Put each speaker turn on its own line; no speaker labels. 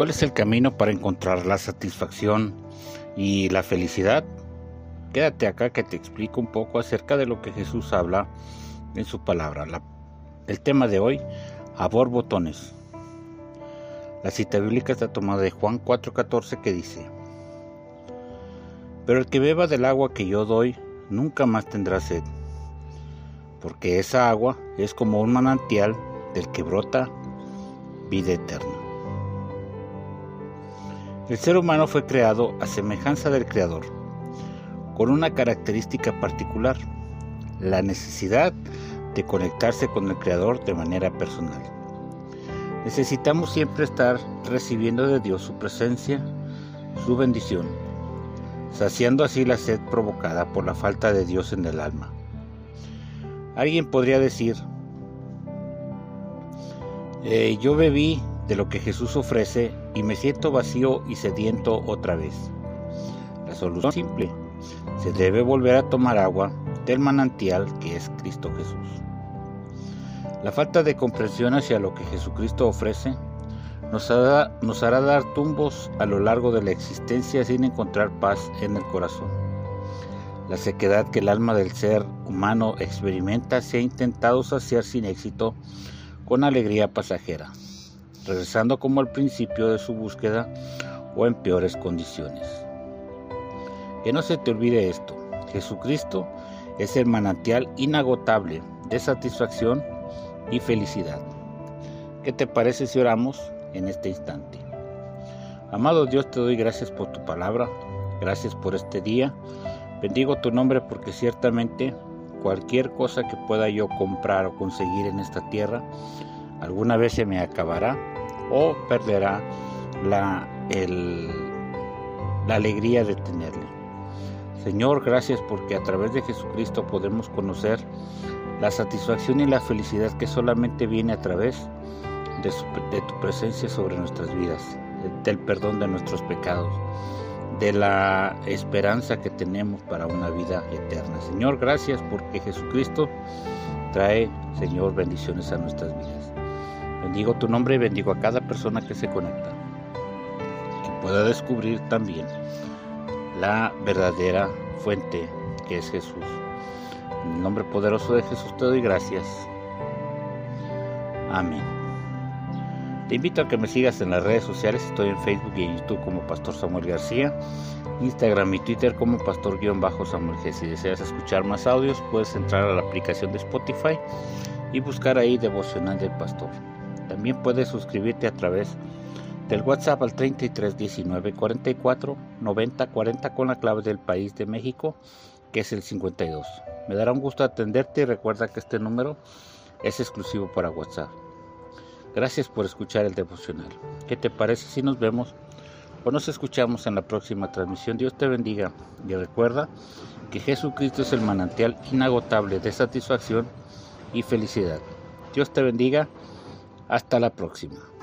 ¿Cuál es el camino para encontrar la satisfacción y la felicidad? Quédate acá que te explico un poco acerca de lo que Jesús habla en su palabra. el tema de hoy, abor botones. La cita bíblica está tomada de Juan 4:14 que dice, Pero el que beba del agua que yo doy, nunca más tendrá sed, porque esa agua es como un manantial del que brota vida eterna. El ser humano fue creado a semejanza del Creador, con una característica particular, la necesidad de conectarse con el Creador de manera personal. Necesitamos siempre estar recibiendo de Dios su presencia, su bendición, saciando así la sed provocada por la falta de Dios en el alma. Alguien podría decir, eh, yo bebí de lo que Jesús ofrece y me siento vacío y sediento otra vez. La solución simple. Se debe volver a tomar agua del manantial que es Cristo Jesús. La falta de comprensión hacia lo que Jesucristo ofrece nos hará, nos hará dar tumbos a lo largo de la existencia sin encontrar paz en el corazón. La sequedad que el alma del ser humano experimenta se ha intentado saciar sin éxito con alegría pasajera regresando como al principio de su búsqueda o en peores condiciones. Que no se te olvide esto, Jesucristo es el manantial inagotable de satisfacción y felicidad. ¿Qué te parece si oramos en este instante? Amado Dios, te doy gracias por tu palabra, gracias por este día. Bendigo tu nombre porque ciertamente cualquier cosa que pueda yo comprar o conseguir en esta tierra, alguna vez se me acabará o perderá la, la alegría de tenerle. Señor, gracias porque a través de Jesucristo podemos conocer la satisfacción y la felicidad que solamente viene a través de, de, tu presencia sobre nuestras vidas, del perdón de nuestros pecados, de la esperanza que tenemos para una vida eterna. Señor, gracias porque Jesucristo trae, Señor, bendiciones a nuestras vidas. Bendigo tu nombre y bendigo a cada persona que se conecta. Que pueda descubrir también la verdadera fuente que es Jesús. En el nombre poderoso de Jesús te doy gracias. Amén. Te invito a que me sigas en las redes sociales. Estoy en Facebook y en YouTube como Pastor Samuel García. Instagram y Twitter como Pastor-Samuel G. Si deseas escuchar más audios, puedes entrar a la aplicación de Spotify y buscar ahí Devocional del Pastor. También puedes suscribirte a través del WhatsApp al 33 19 44 90 40 con la clave del país de México, que es el 52. Me dará un gusto atenderte y recuerda que este número es exclusivo para WhatsApp. Gracias por escuchar el devocional. ¿Qué te parece si nos vemos o nos escuchamos en la próxima transmisión? Dios te bendiga y recuerda que Jesucristo es el manantial inagotable de satisfacción y felicidad. Dios te bendiga hasta la próxima.